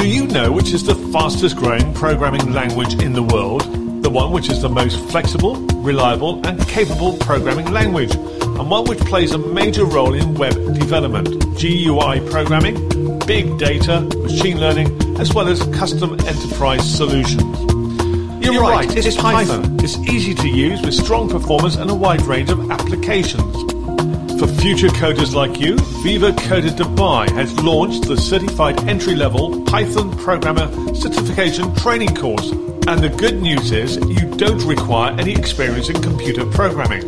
Do you know which is the fastest growing programming language in the world? The one which is the most flexible, reliable, and capable programming language, and one which plays a major role in web development, GUI programming, big data, machine learning, as well as custom enterprise solutions. You're, You're right, right, it's, Python. Python. It's easy to use with strong performance and a wide range of applications. For future coders like you, Viva Coder Dubai has launched the certified entry level Python programmer certification training course. And the good news is you don't require any experience in computer programming.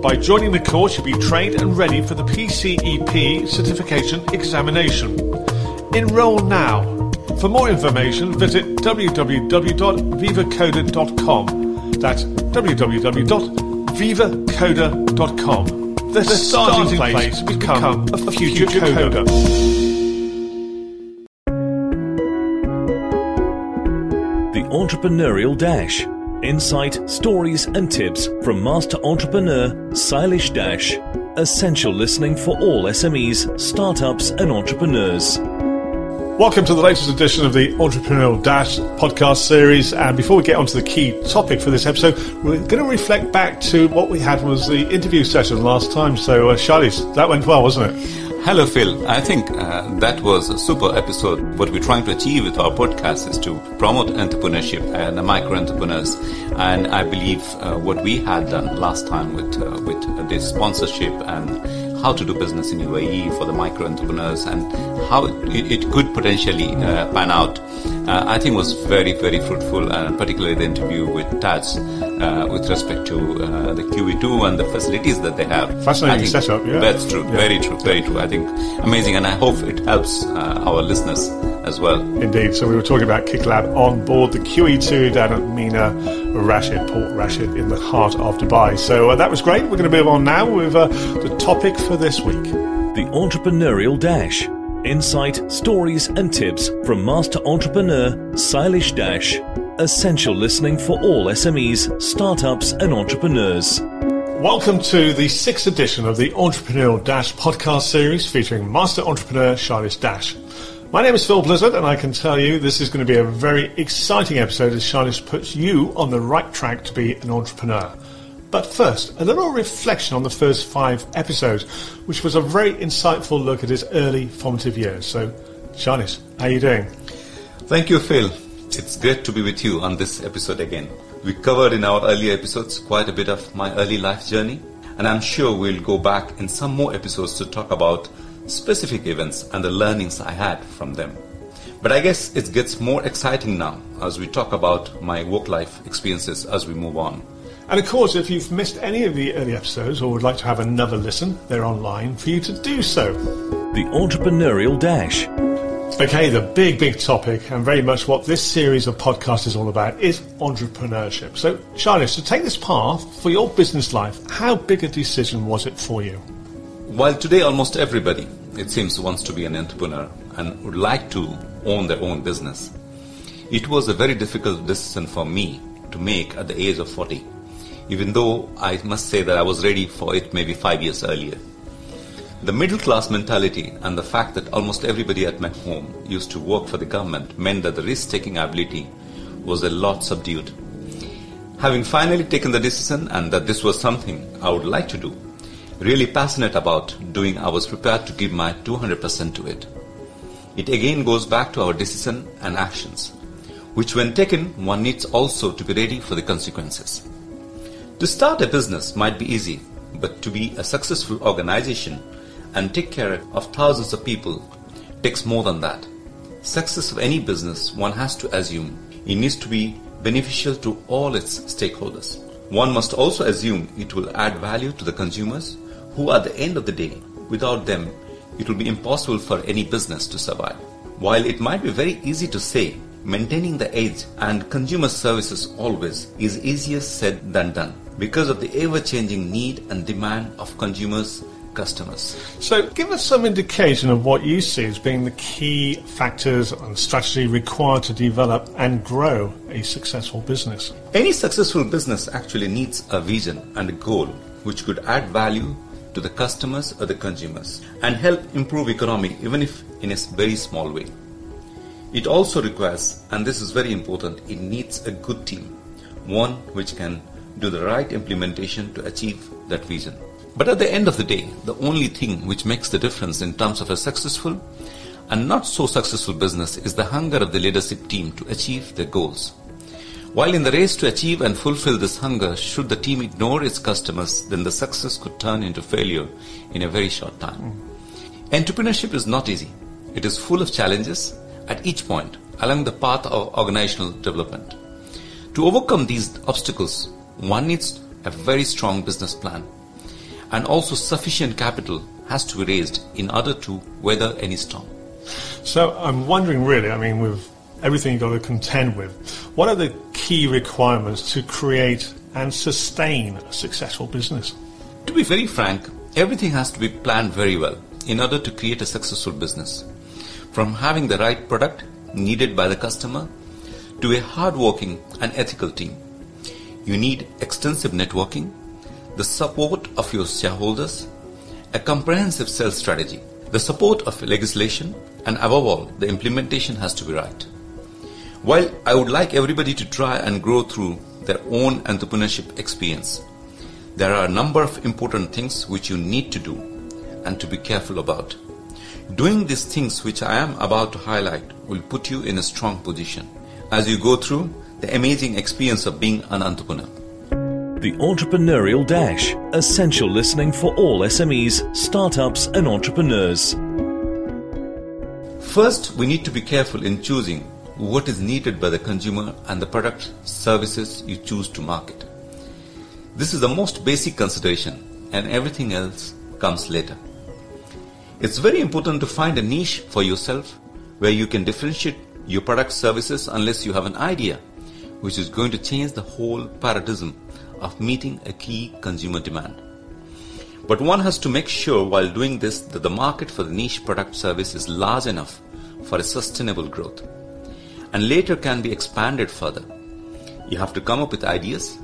By joining the course, you'll be trained and ready for the PCEP certification examination. Enroll now. For more information, visit www.vivacoder.com. That's www.vivacoder.com. The, starting, place to become, a future, coder. The Entrepreneurial Dash. Insight, stories, and tips from master entrepreneur Sailesh Dash. Essential listening for all SMEs, startups, and entrepreneurs. Welcome to the latest edition of the Entrepreneurial Dash podcast series. And before we get onto the key topic for this episode, we're going to reflect back to what we had was the interview session last time. So, uh, that went well, wasn't it? Hello, Phil. I think uh, that was a super episode. What we're trying to achieve with our podcast is to promote entrepreneurship and micro entrepreneurs. And I believe uh, what we had done last time with uh, with this sponsorship and how to do business in UAE for the micro entrepreneurs and how it, it could potentially uh, pan out, uh, I think was very, very fruitful, and particularly the interview with Taj uh, with respect to the QE2 and the facilities that they have. Fascinating setup, yeah. That's true, Yeah. very true, very true. I think amazing, and I hope it helps uh, our listeners as well. Indeed. So we were talking about KickLab on board the QE2 down at Mina Rashid, Port Rashid, in the heart of Dubai. So uh, that was great. We're going to move on now with uh, the topic for this week. The Entrepreneurial Dash. Insight, stories, and tips from master entrepreneur Sailesh Dash. Essential listening for all SMEs, startups, and entrepreneurs. Welcome to the sixth edition of the Entrepreneurial Dash podcast series featuring master entrepreneur Sailesh Dash. My name is Phil Blizzard, and I can tell you this is going to be a very exciting episode as Sailesh puts you on the right track to be an entrepreneur. But first, a little reflection on the first five episodes, which was a very insightful look at his early formative years. So, Sailesh, how are you doing? Thank you, Phil. It's great to be with you on this episode again. We covered in our earlier episodes quite a bit of my early life journey, and I'm sure we'll go back in some more episodes to talk about specific events and the learnings I had from them. But I guess it gets more exciting now as we talk about my work life experiences as we move on. And of course, if you've missed any of the early episodes or would like to have another listen, they're online for you to do so. The Entrepreneurial Dash. Okay, the big, big topic, and very much what this series of podcasts is all about, is entrepreneurship. So, Sailesh, to take this path for your business life, how big a decision was it for you? While today almost everybody, it seems, wants to be an entrepreneur and would like to own their own business, it was a very difficult decision for me to make at the age of 40, even though I must say that I was ready for it maybe five years earlier. The middle class mentality and the fact that almost everybody at my home used to work for the government meant that the risk taking ability was a lot subdued. Having finally taken the decision and that this was something I would like to do, really passionate about doing, I was prepared to give my 200% to it. It again goes back to our decision and actions, which when taken, one needs also to be ready for the consequences. To start a business might be easy, but to be a successful organization and take care of thousands of people takes more than that. Success of any business, one has to assume it needs to be beneficial to all its stakeholders. One must also assume it will add value to the consumers, who at the end of the day, without them, it will be impossible for any business to survive. While it might be very easy to say, maintaining the edge and consumer services always is easier said than done because of the ever changing need and demand of consumers customers. So, give us some indication of what you see as being the key factors and strategy required to develop and grow a successful business. Any successful business actually needs a vision and a goal which could add value to the customers or the consumers and help improve economy even if in a very small way. It also requires, and this is very important, it needs a good team, one which can do the right implementation to achieve that vision. But at the end of the day, the only thing which makes the difference in terms of a successful and not so successful business is the hunger of the leadership team to achieve their goals. While in the race to achieve and fulfill this hunger, should the team ignore its customers, then the success could turn into failure in a very short time. Entrepreneurship is not easy. It is full of challenges at each point along the path of organizational development. To overcome these obstacles, one needs a very strong business plan and also sufficient capital has to be raised in order to weather any storm. So I'm wondering really, I mean, with everything you've got to contend with, what are the key requirements to create and sustain a successful business? To be very frank, everything has to be planned very well in order to create a successful business. From having the right product needed by the customer to a hardworking and ethical team. You need extensive networking, the support of your shareholders, a comprehensive sales strategy, the support of legislation, and above all, the implementation has to be right. While I would like everybody to try and grow through their own entrepreneurship experience, there are a number of important things which you need to do and to be careful about. Doing these things which I am about to highlight will put you in a strong position as you go through the amazing experience of being an entrepreneur. The Entrepreneurial Dash essential listening for all SMEs, startups, and entrepreneurs. First, we need to be careful in choosing what is needed by the consumer and the product services you choose to market. This is the most basic consideration, and everything else comes later. It's very important to find a niche for yourself where you can differentiate your product services unless you have an idea which is going to change the whole paradigm of meeting a key consumer demand. But one has to make sure while doing this that the market for the niche product service is large enough for a sustainable growth and later can be expanded further. You have to come up with ideas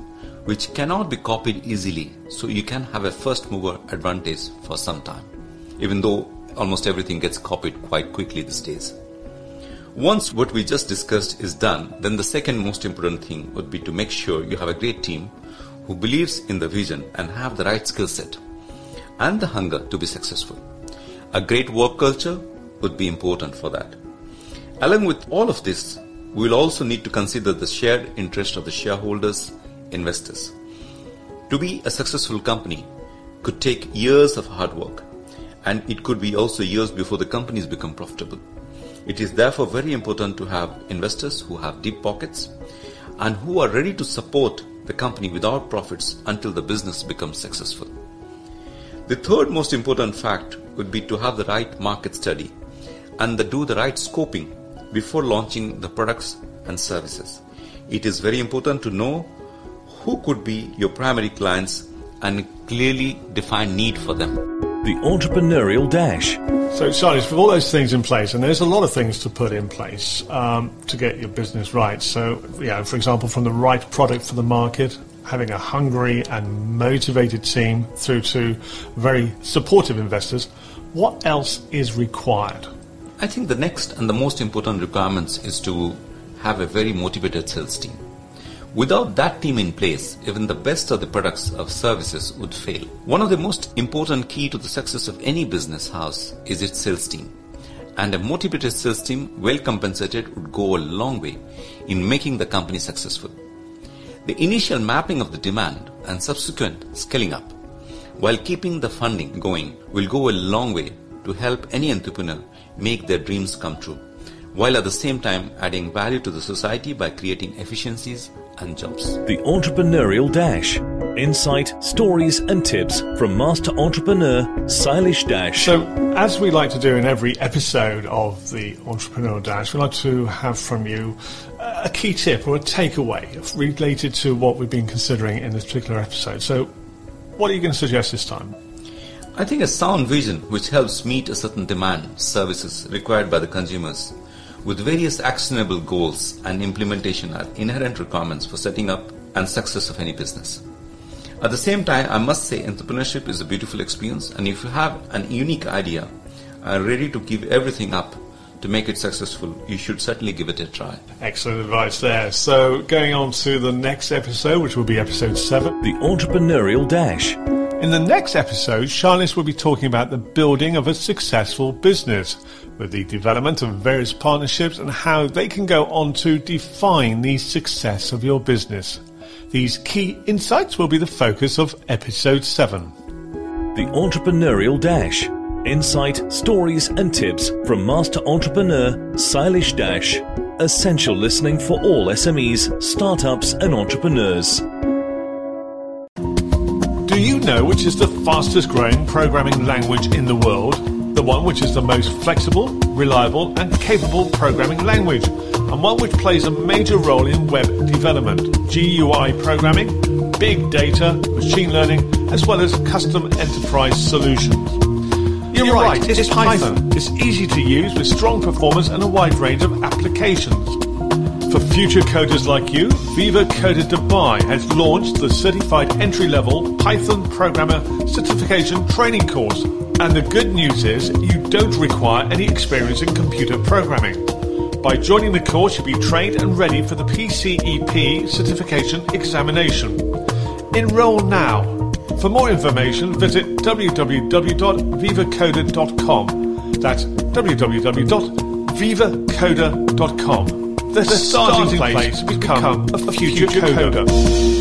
which cannot be copied easily so you can have a first mover advantage for some time, even though almost everything gets copied quite quickly these days. Once what we just discussed is done, then the second most important thing would be to make sure you have a great team who believes in the vision and have the right skill set and the hunger to be successful. A great work culture would be important for that. Along with all of this, we will also need to consider the shared interest of the shareholders, investors. To be a successful company could take years of hard work and it could be also years before the companies become profitable. It is therefore very important to have investors who have deep pockets and who are ready to support the company without profits until the business becomes successful. The third most important fact would be to have the right market study and the, do the right scoping before launching the products and services. It is very important to know who could be your primary clients and clearly define need for them. The entrepreneurial dash. So, Charlie, with all those things in place, and there's a lot of things to put in place um, to get your business right. So, yeah, for example, from the right product for the market, having a hungry and motivated team, through to very supportive investors. What else is required? I think the next and the most important requirements is to have a very motivated sales team. Without that team in place, even the best of the products or services would fail. One of the most important key to the success of any business house is its sales team. And a motivated sales team, well compensated, would go a long way in making the company successful. The initial mapping of the demand and subsequent scaling up, while keeping the funding going, will go a long way to help any entrepreneur make their dreams come true, while at the same time adding value to the society by creating efficiencies and jobs. The Entrepreneurial Dash. Insight, stories, and tips from master entrepreneur Sailesh Dash. So, as we like to do in every episode of the Entrepreneurial Dash, we'd like to have from you a key tip or a takeaway related to what we've been considering in this particular episode. So, what are you going to suggest this time? I think a sound vision which helps meet a certain demand, services required by the consumers, with various actionable goals and implementation are inherent requirements for setting up and success of any business. At the same time, I must say entrepreneurship is a beautiful experience and if you have an unique idea, are ready to give everything up to make it successful, you should certainly give it a try. Excellent advice there. So, going on to the next episode, which will be episode 7. The Entrepreneurial Dash. In the next episode, Sailesh will be talking about the building of a successful business, with the development of various partnerships and how they can go on to define the success of your business. These key insights will be the focus of episode 7. The Entrepreneurial Dash Insight, stories, and tips from master entrepreneur Sailesh Dash. Essential listening for all SMEs, startups, and entrepreneurs. Do you know which is the fastest growing programming language in the world? The one which is the most flexible, reliable, and capable programming language, and one which plays a major role in web development, GUI programming, big data, machine learning, as well as custom enterprise solutions. You're, You're right, right, it's, it's Python. Python. It's easy to use with strong performance and a wide range of applications. Future coders like you, Viva Coder Dubai has launched the certified entry-level Python programmer certification training course. And the good news is you don't require any experience in computer programming. By joining the course, you'll be trained and ready for the PCEP certification examination. Enroll now for more information, visit www.vivacoder.com. That's www.vivacoder.com. The, starting, place to become, a future coder. coder.